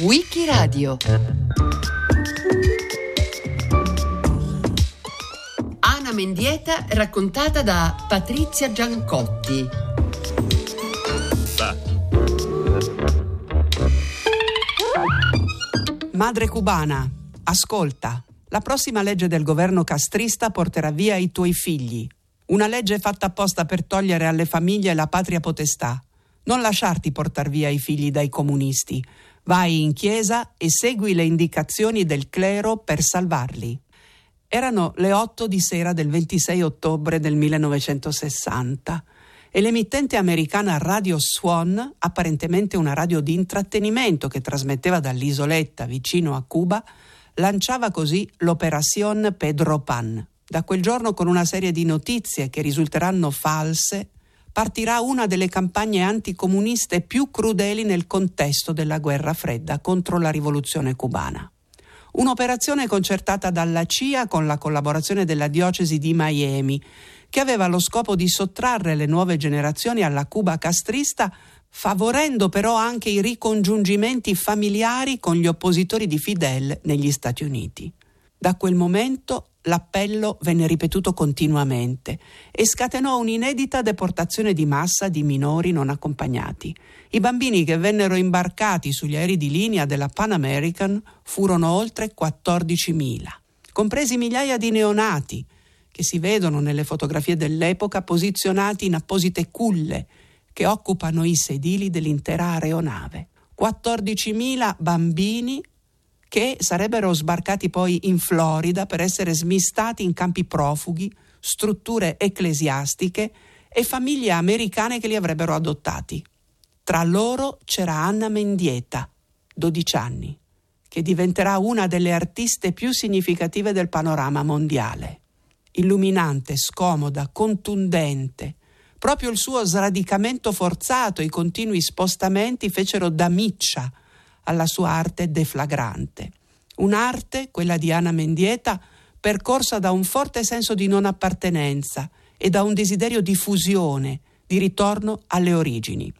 Wikiradio Ana Mendieta raccontata da Patrizia Giancotti Madre cubana, ascolta. La prossima legge del governo castrista porterà via i tuoi figli. Una legge fatta apposta per togliere alle famiglie la patria potestà. Non lasciarti portare via i figli dai comunisti. Vai in chiesa e segui le indicazioni del clero per salvarli. Erano le 8 di sera del 26 ottobre del 1960 e l'emittente americana Radio Swan, apparentemente una radio di intrattenimento che trasmetteva dall'isoletta vicino a Cuba, lanciava così l'Operación Pedro Pan. Da quel giorno, con una serie di notizie che risulteranno false, partirà una delle campagne anticomuniste più crudeli nel contesto della guerra fredda contro la rivoluzione cubana. Un'operazione concertata dalla CIA con la collaborazione della diocesi di Miami, che aveva lo scopo di sottrarre le nuove generazioni alla Cuba castrista, favorendo però anche i ricongiungimenti familiari con gli oppositori di Fidel negli Stati Uniti. Da quel momento l'appello venne ripetuto continuamente e scatenò un'inedita deportazione di massa di minori non accompagnati. I bambini che vennero imbarcati sugli aerei di linea della Pan American furono oltre 14.000, compresi migliaia di neonati che si vedono nelle fotografie dell'epoca posizionati in apposite culle che occupano i sedili dell'intera aeronave. 14.000 bambini che sarebbero sbarcati poi in Florida per essere smistati in campi profughi, strutture ecclesiastiche e famiglie americane che li avrebbero adottati. Tra loro c'era Anna Mendieta, 12 anni, che diventerà una delle artiste più significative del panorama mondiale. Illuminante, scomoda, contundente, proprio il suo sradicamento forzato, i continui spostamenti fecero da miccia alla sua arte deflagrante. Un'arte, quella di Anna Mendieta, percorsa da un forte senso di non appartenenza e da un desiderio di fusione, di ritorno alle origini.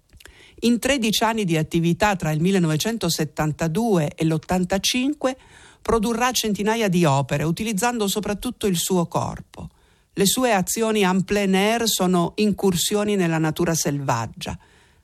In 13 anni di attività tra il 1972 e l'85 produrrà centinaia di opere utilizzando soprattutto il suo corpo. Le sue azioni en plein air sono incursioni nella natura selvaggia,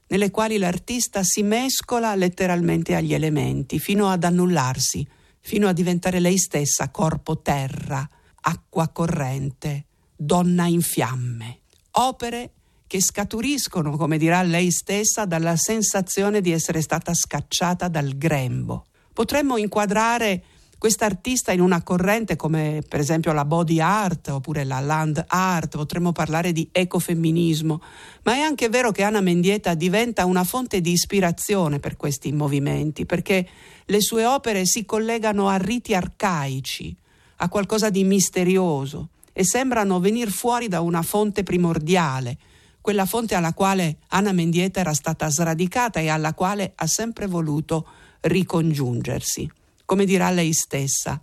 nelle quali l'artista si mescola letteralmente agli elementi, fino ad annullarsi, fino a diventare lei stessa corpo terra, acqua corrente, donna in fiamme. Opere che scaturiscono, come dirà lei stessa, dalla sensazione di essere stata scacciata dal grembo. Potremmo inquadrare quest'artista in una corrente come per esempio la body art oppure la land art, potremmo parlare di ecofemminismo, ma è anche vero che Anna Mendieta diventa una fonte di ispirazione per questi movimenti, perché le sue opere si collegano a riti arcaici, a qualcosa di misterioso e sembrano venire fuori da una fonte primordiale, quella fonte alla quale Anna Mendieta era stata sradicata e alla quale ha sempre voluto ricongiungersi come dirà lei stessa.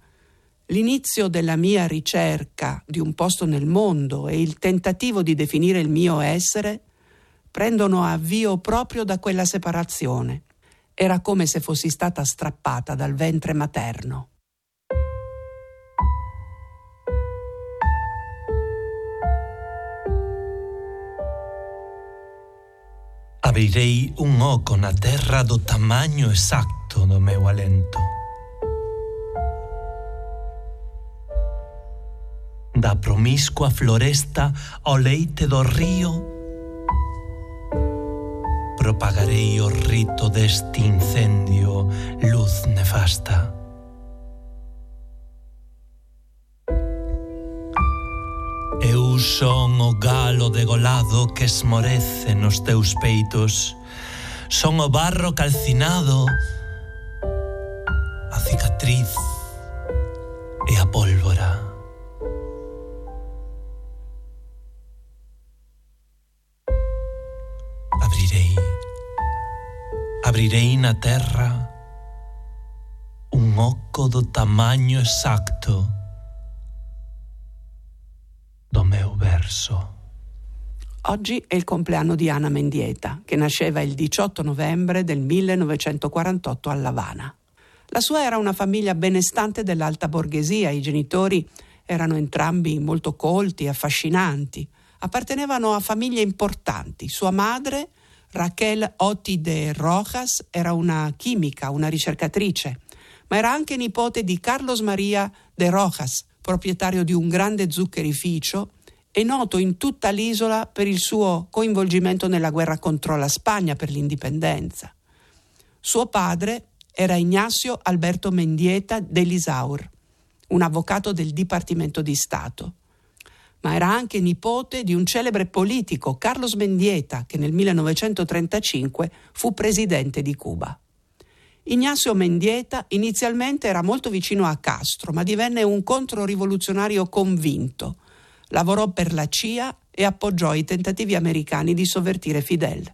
L'inizio della mia ricerca di un posto nel mondo e il tentativo di definire il mio essere prendono avvio proprio da quella separazione. Era come se fossi stata strappata dal ventre materno. Abrirei un oco na terra do tamaño exacto do meu alento. da promiscua floresta ao leite do río, propagarei o rito deste incendio, luz nefasta. Eu son o galo degolado que esmorece nos teus peitos. Son o barro calcinado abrirei na terra un oco do tamaño exacto do meu verso. Oggi è il compleanno di Anna Mendieta, che nasceva il 18 novembre del 1948 a Lavana. La sua era una famiglia benestante dell'alta borghesia, i genitori erano entrambi molto colti, affascinanti, appartenevano a famiglie importanti. Sua madre, Raquel Otti de Rojas, era una chimica, una ricercatrice, ma era anche nipote di Carlos Maria de Rojas, proprietario di un grande zuccherificio è noto in tutta l'isola per il suo coinvolgimento nella guerra contro la Spagna per l'indipendenza. Suo padre era Ignacio Alberto Mendieta dell'Isaur, un avvocato del Dipartimento di Stato, ma era anche nipote di un celebre politico, Carlos Mendieta, che nel 1935 fu presidente di Cuba. Ignacio Mendieta inizialmente era molto vicino a Castro, ma divenne un controrivoluzionario convinto lavorò per la CIA e appoggiò i tentativi americani di sovvertire Fidel.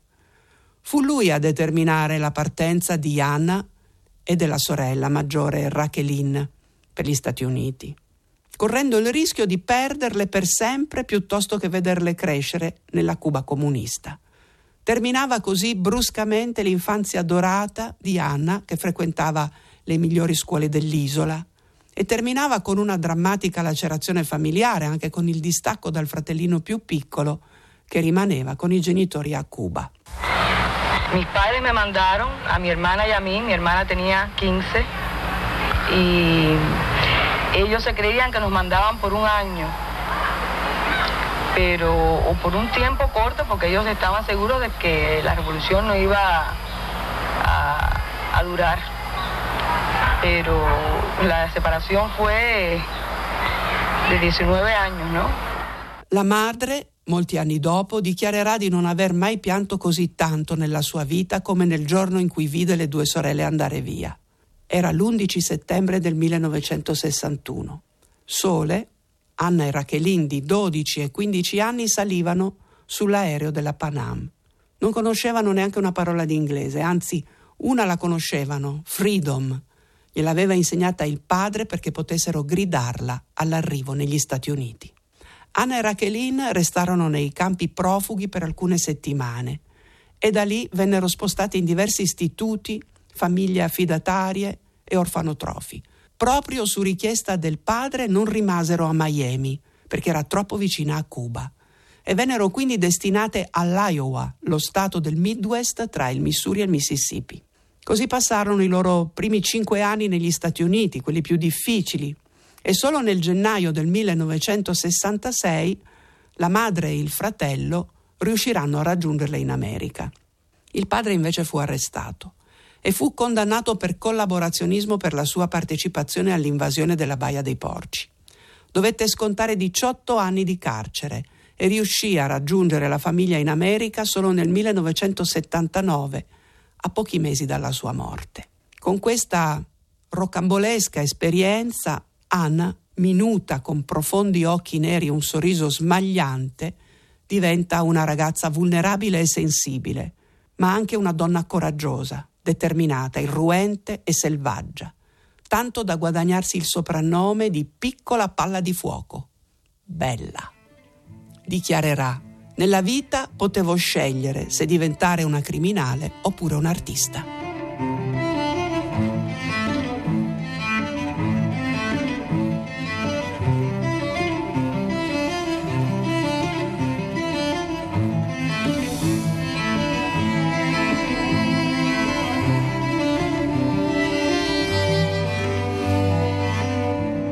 Fu lui a determinare la partenza di Anna e della sorella maggiore Raquelin per gli Stati Uniti, correndo il rischio di perderle per sempre piuttosto che vederle crescere nella Cuba comunista. Terminava così bruscamente l'infanzia dorata di Anna, che frequentava le migliori scuole dell'isola, e terminava con una drammatica lacerazione familiare, anche con il distacco dal fratellino più piccolo che rimaneva con i genitori a Cuba. Mis padres me mandaron a mi hermana y a mí, mi hermana tenía 15 y ellos se creían que nos mandaban por un año, pero o por un tiempo corto porque ellos estaban seguros de que la revolución no iba a, durar pero la separación fue di 19 anni, no? La madre, molti anni dopo, dichiarerà di non aver mai pianto così tanto nella sua vita come nel giorno in cui vide le due sorelle andare via. Era l'11 settembre del 1961. Sole, Anna e Rachelin di 12 e 15 anni salivano sull'aereo della Panam. Non conoscevano neanche una parola di inglese, anzi una la conoscevano, Freedom, gliel'aveva insegnata il padre perché potessero gridarla all'arrivo negli Stati Uniti. Anna e Rachelin restarono nei campi profughi per alcune settimane e da lì vennero spostati in diversi istituti, famiglie affidatarie e orfanotrofi. Proprio su richiesta del padre non rimasero a Miami perché era troppo vicina a Cuba e vennero quindi destinate all'Iowa, lo stato del Midwest tra il Missouri e il Mississippi. Così passarono i loro primi cinque anni negli Stati Uniti, quelli più difficili, e solo nel gennaio del 1966 la madre e il fratello riusciranno a raggiungerle in America. Il padre invece fu arrestato e fu condannato per collaborazionismo per la sua partecipazione all'invasione della Baia dei Porci. Dovette scontare 18 anni di carcere e riuscì a raggiungere la famiglia in America solo nel 1979 a pochi mesi dalla sua morte. Con questa rocambolesca esperienza, Anna, minuta con profondi occhi neri e un sorriso smagliante, diventa una ragazza vulnerabile e sensibile, ma anche una donna coraggiosa, determinata, irruente e selvaggia, tanto da guadagnarsi il soprannome di piccola palla di fuoco. Bella. Dichiarerà nella vita potevo scegliere se diventare una criminale oppure un artista.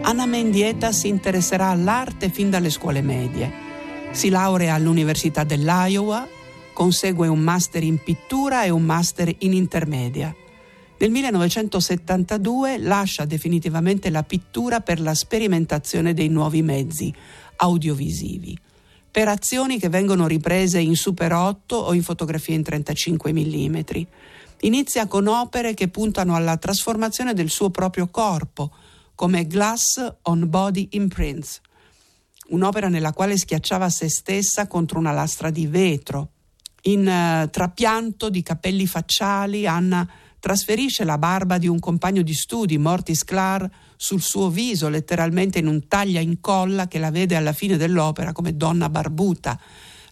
Anna Mendieta si interesserà all'arte fin dalle scuole medie si laurea all'Università dell'Iowa, consegue un master in pittura e un master in intermedia. Nel 1972 lascia definitivamente la pittura per la sperimentazione dei nuovi mezzi audiovisivi, per azioni che vengono riprese in Super 8 o in fotografia in 35 mm. Inizia con opere che puntano alla trasformazione del suo proprio corpo, come Glass on Body Imprints, un'opera nella quale schiacciava se stessa contro una lastra di vetro. In uh, trapianto di capelli facciali, Anna trasferisce la barba di un compagno di studi, Mortis Clar, sul suo viso, letteralmente in un taglia incolla che la vede alla fine dell'opera come donna barbuta.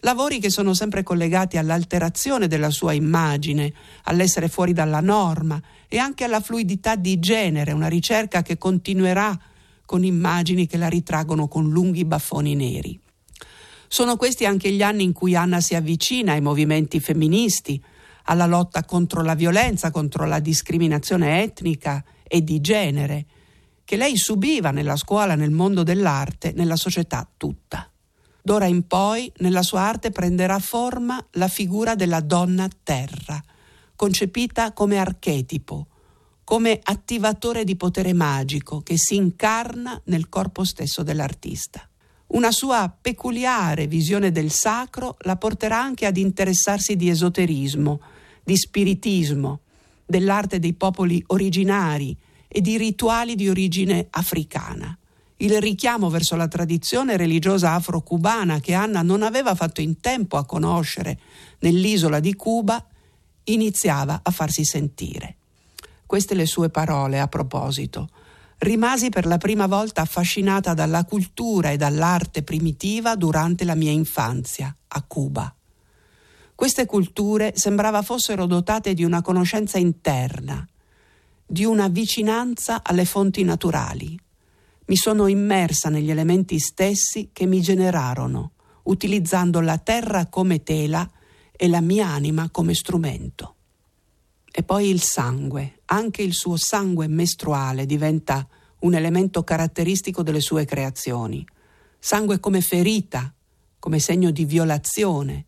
Lavori che sono sempre collegati all'alterazione della sua immagine, all'essere fuori dalla norma e anche alla fluidità di genere, una ricerca che continuerà con immagini che la ritraggono con lunghi baffoni neri. Sono questi anche gli anni in cui Anna si avvicina ai movimenti femministi, alla lotta contro la violenza, contro la discriminazione etnica e di genere, che lei subiva nella scuola, nel mondo dell'arte, nella società tutta. D'ora in poi nella sua arte prenderà forma la figura della donna terra, concepita come archetipo, come attivatore di potere magico che si incarna nel corpo stesso dell'artista. Una sua peculiare visione del sacro la porterà anche ad interessarsi di esoterismo, di spiritismo, dell'arte dei popoli originari e di rituali di origine africana. Il richiamo verso la tradizione religiosa afro-cubana che Anna non aveva fatto in tempo a conoscere nell'isola di Cuba iniziava a farsi sentire. Queste le sue parole a proposito. Rimasi per la prima volta affascinata dalla cultura e dall'arte primitiva durante la mia infanzia a Cuba. Queste culture sembrava fossero dotate di una conoscenza interna, di una vicinanza alle fonti naturali. Mi sono immersa negli elementi stessi che mi generarono, utilizzando la terra come tela e la mia anima come strumento. E poi il sangue, anche il suo sangue mestruale diventa un elemento caratteristico delle sue creazioni. Sangue come ferita, come segno di violazione,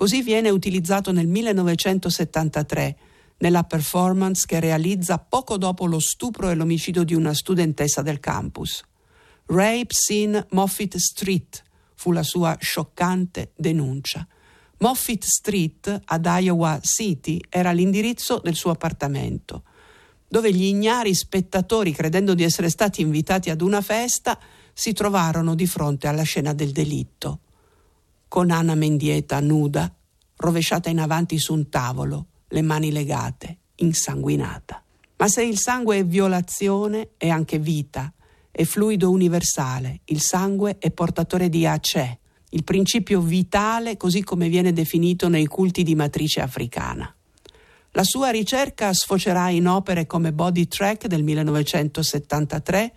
Così viene utilizzato nel 1973 nella performance che realizza poco dopo lo stupro e l'omicidio di una studentessa del campus. Rapes in Moffitt Street fu la sua scioccante denuncia. Moffitt Street ad Iowa City era l'indirizzo del suo appartamento, dove gli ignari spettatori, credendo di essere stati invitati ad una festa, si trovarono di fronte alla scena del delitto con Anna Mendieta nuda, rovesciata in avanti su un tavolo, le mani legate, insanguinata. Ma se il sangue è violazione, è anche vita, è fluido universale, il sangue è portatore di AC, il principio vitale così come viene definito nei culti di matrice africana. La sua ricerca sfocerà in opere come Body Track del 1973,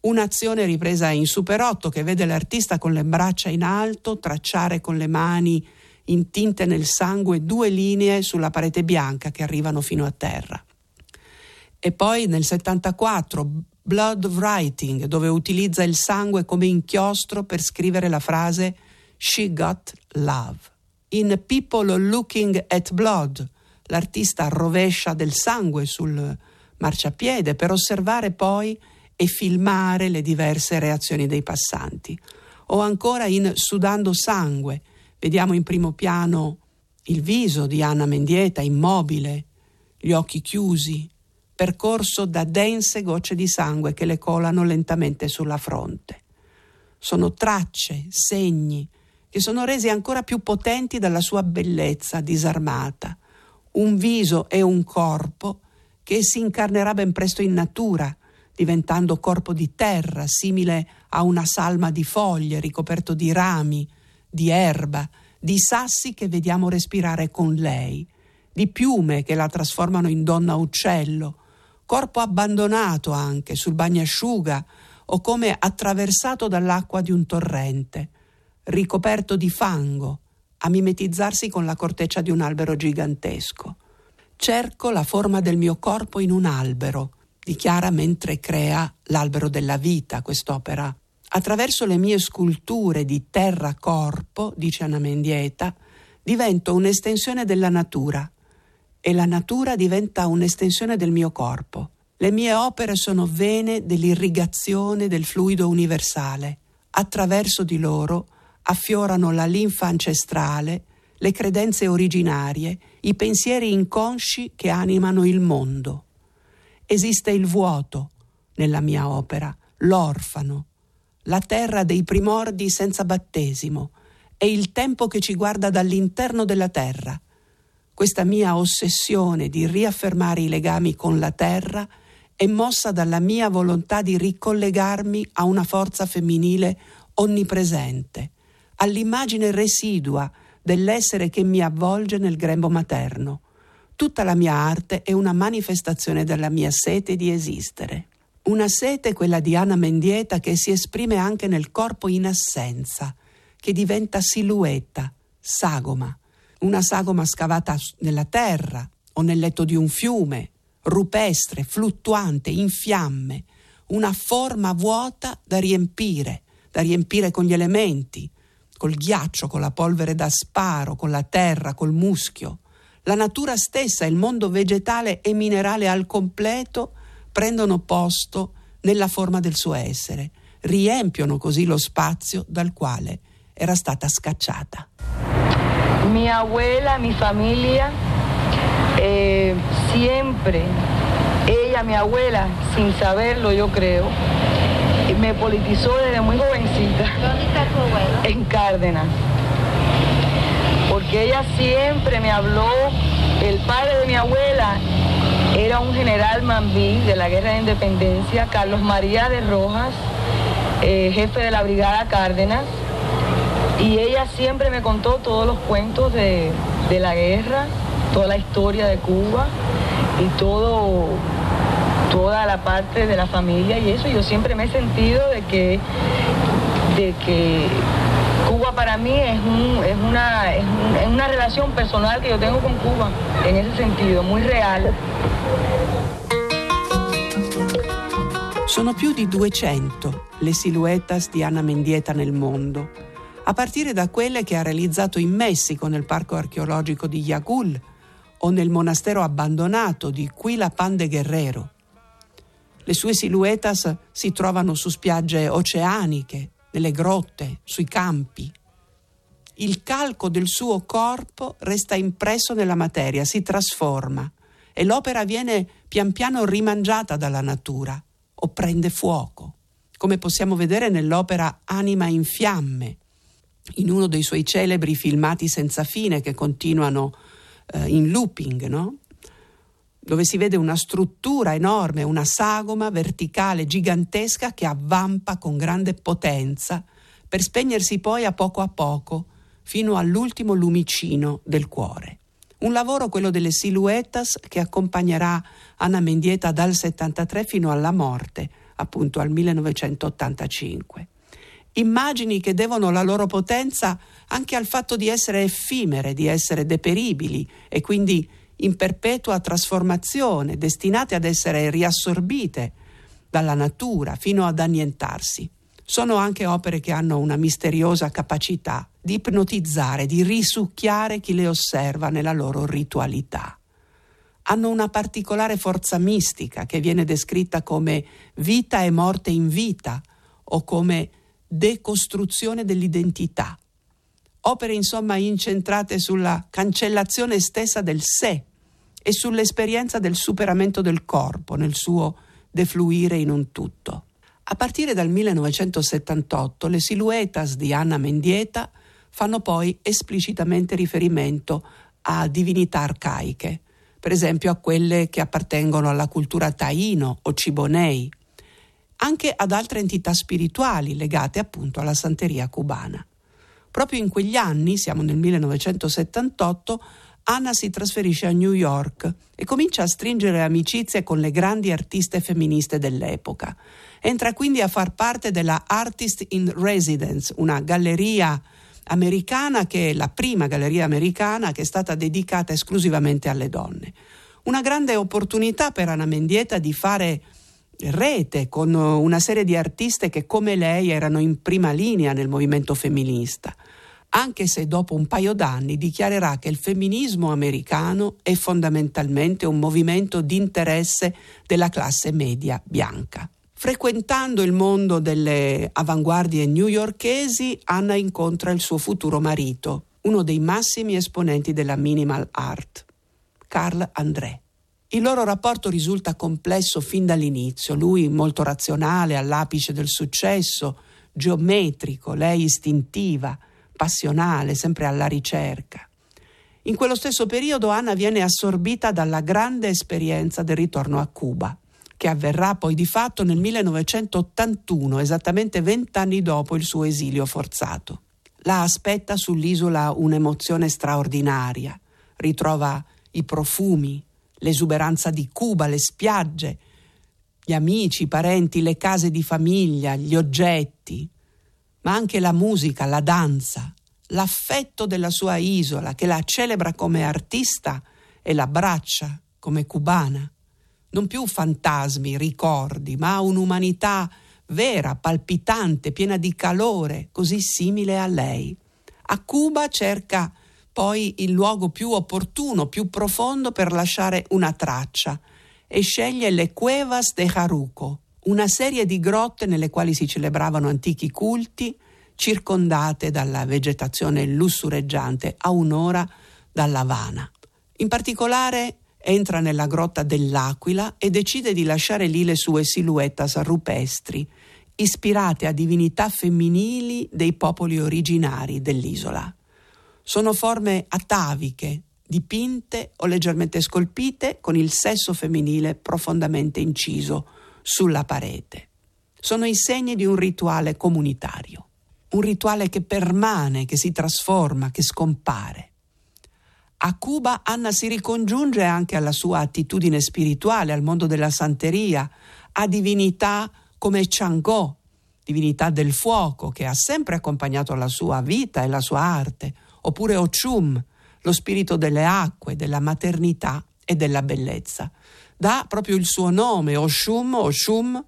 un'azione ripresa in Super 8 che vede l'artista con le braccia in alto tracciare con le mani intinte nel sangue due linee sulla parete bianca che arrivano fino a terra. E poi nel 74 Blood Writing, dove utilizza il sangue come inchiostro per scrivere la frase She Got Love. In People Looking at Blood, l'artista rovescia del sangue sul marciapiede per osservare poi e filmare le diverse reazioni dei passanti. O ancora in Sudando sangue, vediamo in primo piano il viso di Anna Mendieta immobile, gli occhi chiusi, percorso da dense gocce di sangue che le colano lentamente sulla fronte. Sono tracce, segni, che sono resi ancora più potenti dalla sua bellezza disarmata, un viso e un corpo che si incarnerà ben presto in natura, diventando corpo di terra, simile a una salma di foglie ricoperto di rami, di erba, di sassi che vediamo respirare con lei, di piume che la trasformano in donna uccello, corpo abbandonato anche sul bagnasciuga o come attraversato dall'acqua di un torrente, ricoperto di fango, a mimetizzarsi con la corteccia di un albero gigantesco. Cerco la forma del mio corpo in un albero, dichiara mentre crea l'albero della vita, quest'opera. Attraverso le mie sculture di terra-corpo, dice Anna Mendieta, divento un'estensione della natura e la natura diventa un'estensione del mio corpo. Le mie opere sono vene dell'irrigazione del fluido universale. Attraverso di loro affiorano la linfa ancestrale, le credenze originarie, i pensieri inconsci che animano il mondo esiste il vuoto nella mia opera, l'orfano, la terra dei primordi senza battesimo e il tempo che ci guarda dall'interno della terra. Questa mia ossessione di riaffermare i legami con la terra è mossa dalla mia volontà di ricollegarmi a una forza femminile onnipresente, all'immagine residua dell'essere che mi avvolge nel grembo materno. Tutta la mia arte è una manifestazione della mia sete di esistere. Una sete, quella di Anna Mendieta, che si esprime anche nel corpo in assenza, che diventa silhouetta, sagoma, una sagoma scavata nella terra o nel letto di un fiume, rupestre, fluttuante, in fiamme, una forma vuota da riempire, da riempire con gli elementi, col ghiaccio, con la polvere da sparo, con la terra, col muschio. La natura stessa, il mondo vegetale e minerale al completo prendono posto nella forma del suo essere, riempiono così lo spazio dal quale era stata scacciata. Mia abuela, mi famiglia, eh, siempre, ella, mi abuela, sin saberlo yo creo, me politizó desde muy jovencita. ¿Dónde está tu abuela? En Cárdenas. Porque ella siempre me habló, el padre de mi abuela era un general Mambí de la Guerra de Independencia, Carlos María de Rojas, eh, jefe de la Brigada Cárdenas, y ella siempre me contó todos los cuentos de, de la guerra, toda la historia de Cuba y todo toda la parte de la familia y eso. Yo siempre me he sentido de que, de que para mí es, un, es, una, es, un, es una relación personal que yo tengo con Cuba, en ese sentido, muy real. Sono più di 200 le silhouettas di Anna Mendieta nel mondo, a partire da quelle che ha realizzato in Messico nel parco archeologico di Yagul o nel monastero abbandonato di Quilapán de Guerrero. Le sue silhouettas si trovano su spiagge oceaniche, nelle grotte, sui campi. Il calco del suo corpo resta impresso nella materia, si trasforma e l'opera viene pian piano rimangiata dalla natura o prende fuoco, come possiamo vedere nell'opera Anima in fiamme, in uno dei suoi celebri filmati senza fine che continuano eh, in looping, no? dove si vede una struttura enorme, una sagoma verticale gigantesca che avvampa con grande potenza per spegnersi poi a poco a poco fino all'ultimo lumicino del cuore. Un lavoro, quello delle silhouettas, che accompagnerà Anna Mendieta dal 73 fino alla morte, appunto al 1985. Immagini che devono la loro potenza anche al fatto di essere effimere, di essere deperibili e quindi in perpetua trasformazione, destinate ad essere riassorbite dalla natura fino ad annientarsi. Sono anche opere che hanno una misteriosa capacità di ipnotizzare, di risucchiare chi le osserva nella loro ritualità. Hanno una particolare forza mistica che viene descritta come vita e morte in vita o come decostruzione dell'identità opere insomma incentrate sulla cancellazione stessa del sé e sull'esperienza del superamento del corpo nel suo defluire in un tutto. A partire dal 1978 le silhouettas di Anna Mendieta fanno poi esplicitamente riferimento a divinità arcaiche, per esempio a quelle che appartengono alla cultura taino o cibonei, anche ad altre entità spirituali legate appunto alla santeria cubana. Proprio in quegli anni, siamo nel 1978, Anna si trasferisce a New York e comincia a stringere amicizie con le grandi artiste femministe dell'epoca. Entra quindi a far parte della Artist in Residence, una galleria americana che è la prima galleria americana che è stata dedicata esclusivamente alle donne. Una grande opportunità per Anna Mendieta di fare rete con una serie di artiste che come lei erano in prima linea nel movimento femminista, anche se dopo un paio d'anni dichiarerà che il femminismo americano è fondamentalmente un movimento di interesse della classe media bianca. Frequentando il mondo delle avanguardie newyorkesi, Anna incontra il suo futuro marito, uno dei massimi esponenti della minimal art, Carl André. Il loro rapporto risulta complesso fin dall'inizio, lui molto razionale, all'apice del successo, geometrico, lei istintiva, passionale, sempre alla ricerca. In quello stesso periodo Anna viene assorbita dalla grande esperienza del ritorno a Cuba, che avverrà poi di fatto nel 1981, esattamente vent'anni dopo il suo esilio forzato. la aspetta sull'isola un'emozione straordinaria. Ritrova i profumi, l'esuberanza di Cuba, le spiagge, gli amici, i parenti, le case di famiglia, gli oggetti, ma anche la musica, la danza, l'affetto della sua isola che la celebra come artista e l'abbraccia come cubana. Non più fantasmi, ricordi, ma un'umanità vera, palpitante, piena di calore, così simile a lei. A Cuba cerca poi il luogo più opportuno, più profondo per lasciare una traccia e sceglie le Cuevas de Jaruco, una serie di grotte nelle quali si celebravano antichi culti, circondate dalla vegetazione lussureggiante a un'ora dalla Havana. In particolare entra nella grotta dell'Aquila e decide di lasciare lì le sue silhouettas rupestri, ispirate a divinità femminili dei popoli originari dell'isola. Sono forme ataviche, dipinte o leggermente scolpite con il sesso femminile profondamente inciso sulla parete. Sono i segni di un rituale comunitario un rituale che permane, che si trasforma, che scompare. A Cuba Anna si ricongiunge anche alla sua attitudine spirituale, al mondo della santeria, a divinità come Chang'o, divinità del fuoco che ha sempre accompagnato la sua vita e la sua arte, oppure Ochum, lo spirito delle acque, della maternità e della bellezza. Dà proprio il suo nome, Oshum, Oshum,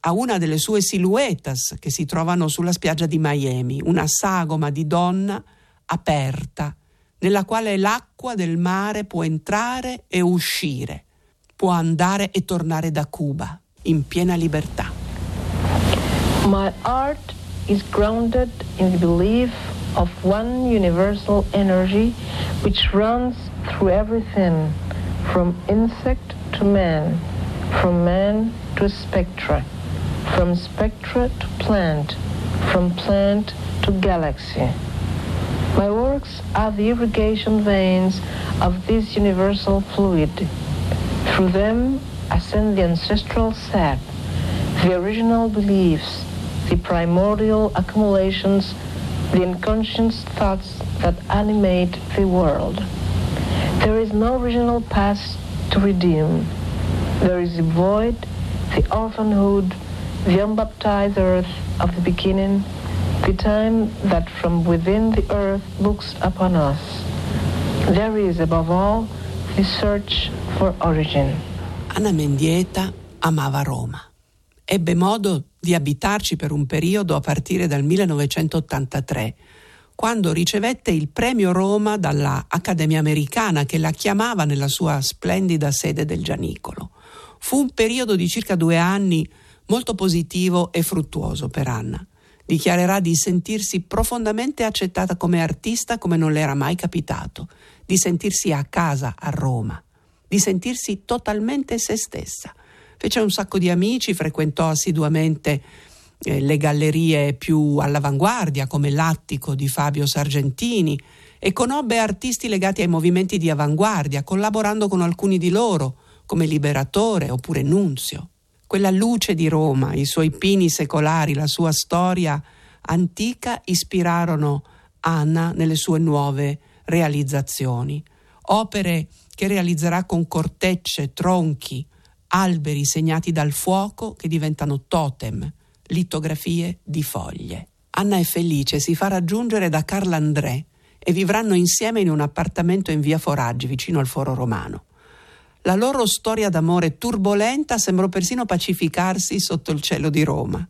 a una delle sue silhouettas che si trovano sulla spiaggia di Miami, una sagoma di donna aperta, nella quale l'acqua del mare può entrare e uscire, può andare e tornare da Cuba in piena libertà. My art is grounded in the belief of one universal energy which runs through everything, from insect to man, from man to spectra. from spectra to plant, from plant to galaxy. My works are the irrigation veins of this universal fluid. Through them ascend the ancestral sap, the original beliefs, the primordial accumulations, the unconscious thoughts that animate the world. There is no original past to redeem. There is a void, the orphanhood, the unbaptized earth of the beginning, the time that from within the earth looks upon us. There is, above all, the search for origin. Anna Mendieta amava Roma. Ebbe modo di abitarci per un periodo a partire dal 1983, quando ricevette il premio Roma dalla Accademia Americana che la chiamava nella sua splendida sede del Gianicolo. Fu un periodo di circa due anni molto positivo e fruttuoso per Anna. Dichiarerà di sentirsi profondamente accettata come artista come non le era mai capitato, di sentirsi a casa a Roma, di sentirsi totalmente se stessa. Fece un sacco di amici, frequentò assiduamente eh, le gallerie più all'avanguardia come l'Attico di Fabio Sargentini e conobbe artisti legati ai movimenti di avanguardia, collaborando con alcuni di loro, come Liberatore oppure Nunzio quella luce di Roma, i suoi pini secolari, la sua storia antica ispirarono Anna nelle sue nuove realizzazioni. Opere che realizzerà con cortecce, tronchi, alberi segnati dal fuoco che diventano totem, litografie di foglie. Anna è felice, si fa raggiungere da Carl André e vivranno insieme in un appartamento in via Foraggi, vicino al Foro Romano. La loro storia d'amore turbolenta sembrò persino pacificarsi sotto il cielo di Roma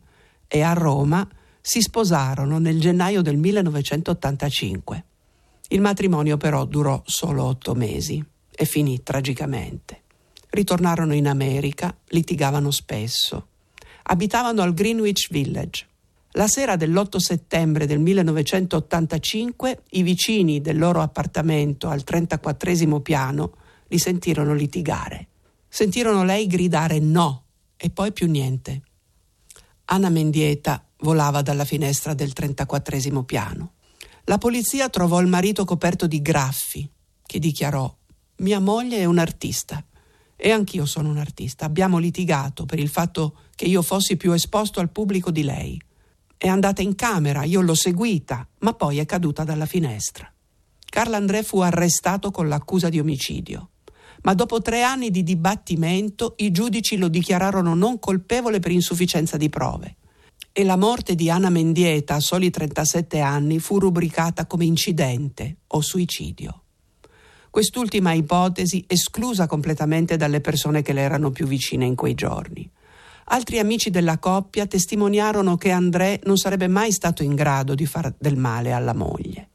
e a Roma si sposarono nel gennaio del 1985. Il matrimonio però durò solo otto mesi e finì tragicamente. Ritornarono in America, litigavano spesso. Abitavano al Greenwich Village. La sera dell'8 settembre del 1985 i vicini del loro appartamento al 34 piano li sentirono litigare. Sentirono lei gridare no e poi più niente. Anna Mendieta volava dalla finestra del 34 piano. La polizia trovò il marito coperto di graffi, che dichiarò Mia moglie è un artista e anch'io sono un artista. Abbiamo litigato per il fatto che io fossi più esposto al pubblico di lei. È andata in camera, io l'ho seguita, ma poi è caduta dalla finestra. Carl André fu arrestato con l'accusa di omicidio. Ma dopo tre anni di dibattimento i giudici lo dichiararono non colpevole per insufficienza di prove. E la morte di Anna Mendieta, a soli 37 anni, fu rubricata come incidente o suicidio. Quest'ultima ipotesi esclusa completamente dalle persone che le erano più vicine in quei giorni. Altri amici della coppia testimoniarono che André non sarebbe mai stato in grado di far del male alla moglie.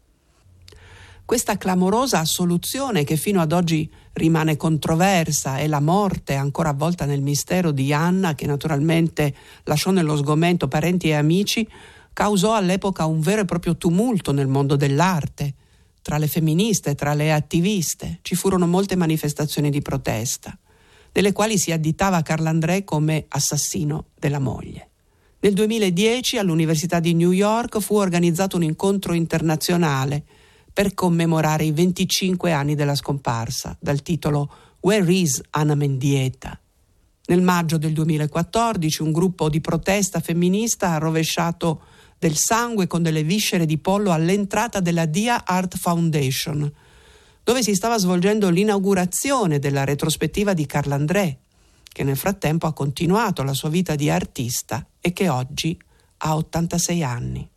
Questa clamorosa assoluzione che fino ad oggi rimane controversa e la morte ancora avvolta nel mistero di Anna, che naturalmente lasciò nello sgomento parenti e amici, causò all'epoca un vero e proprio tumulto nel mondo dell'arte. Tra le femministe, tra le attiviste, ci furono molte manifestazioni di protesta nelle quali si additava Carlandré come assassino della moglie. Nel 2010 all'Università di New York fu organizzato un incontro internazionale per commemorare i 25 anni della scomparsa, dal titolo Where is Anna Mendieta? Nel maggio del 2014 un gruppo di protesta femminista ha rovesciato del sangue con delle viscere di pollo all'entrata della Dia Art Foundation, dove si stava svolgendo l'inaugurazione della retrospettiva di Carl André, che nel frattempo ha continuato la sua vita di artista e che oggi ha 86 anni.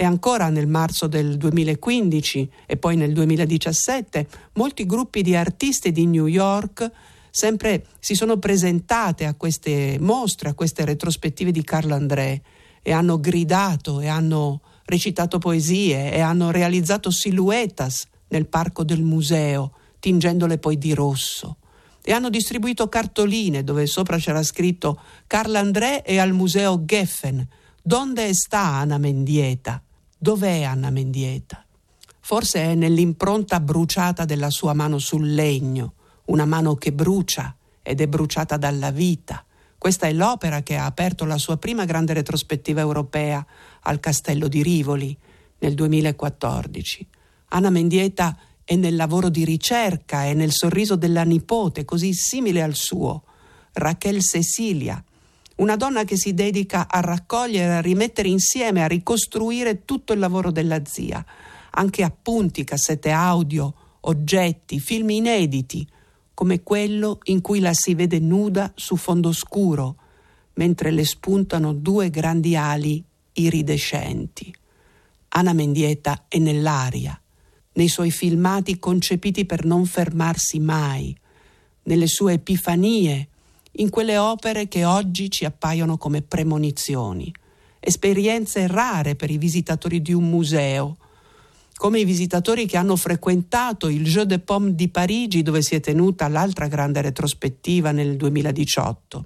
E ancora nel marzo del 2015 e poi nel 2017 molti gruppi di artisti di New York sempre si sono presentate a queste mostre, a queste retrospettive di Carl André e hanno gridato e hanno recitato poesie e hanno realizzato silhouettes nel parco del museo, tingendole poi di rosso. E hanno distribuito cartoline dove sopra c'era scritto Carl André è al museo Geffen. Donde sta Anna Mendieta? Dov'è Anna Mendieta? Forse è nell'impronta bruciata della sua mano sul legno, una mano che brucia ed è bruciata dalla vita. Questa è l'opera che ha aperto la sua prima grande retrospettiva europea al Castello di Rivoli nel 2014. Anna Mendieta è nel lavoro di ricerca e nel sorriso della nipote, così simile al suo, Raquel Cecilia, una donna che si dedica a raccogliere, a rimettere insieme, a ricostruire tutto il lavoro della zia, anche appunti, cassette audio, oggetti, film inediti, come quello in cui la si vede nuda su fondo scuro, mentre le spuntano due grandi ali iridescenti. Anna Mendieta è nell'aria, nei suoi filmati concepiti per non fermarsi mai, nelle sue epifanie, in quelle opere che oggi ci appaiono come premonizioni, esperienze rare per i visitatori di un museo, come i visitatori che hanno frequentato il Jeu de Pomme di Parigi dove si è tenuta l'altra grande retrospettiva nel 2018,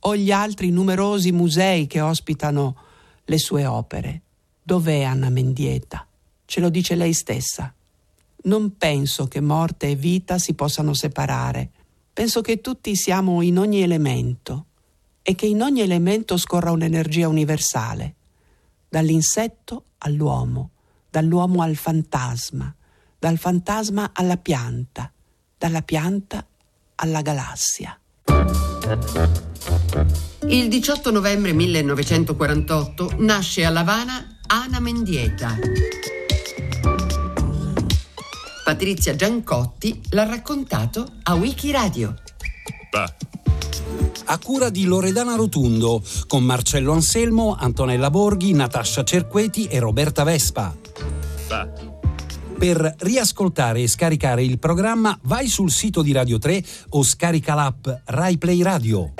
o gli altri numerosi musei che ospitano le sue opere. Dov'è Anna Mendieta? Ce lo dice lei stessa. Non penso che morte e vita si possano separare. Penso che tutti siamo in ogni elemento e che in ogni elemento scorra un'energia universale, dall'insetto all'uomo, dall'uomo al fantasma, dal fantasma alla pianta, dalla pianta alla galassia. Il 18 novembre 1948 nasce a Lavana Ana Mendieta. Patrizia Giancotti l'ha raccontato a Wikiradio. Bah. A cura di Loredana Rotundo, con Marcello Anselmo, Antonella Borghi, Natascia Cerqueti e Roberta Vespa. Bah. Per riascoltare e scaricare il programma vai sul sito di Radio 3 o scarica l'app RaiPlay Radio.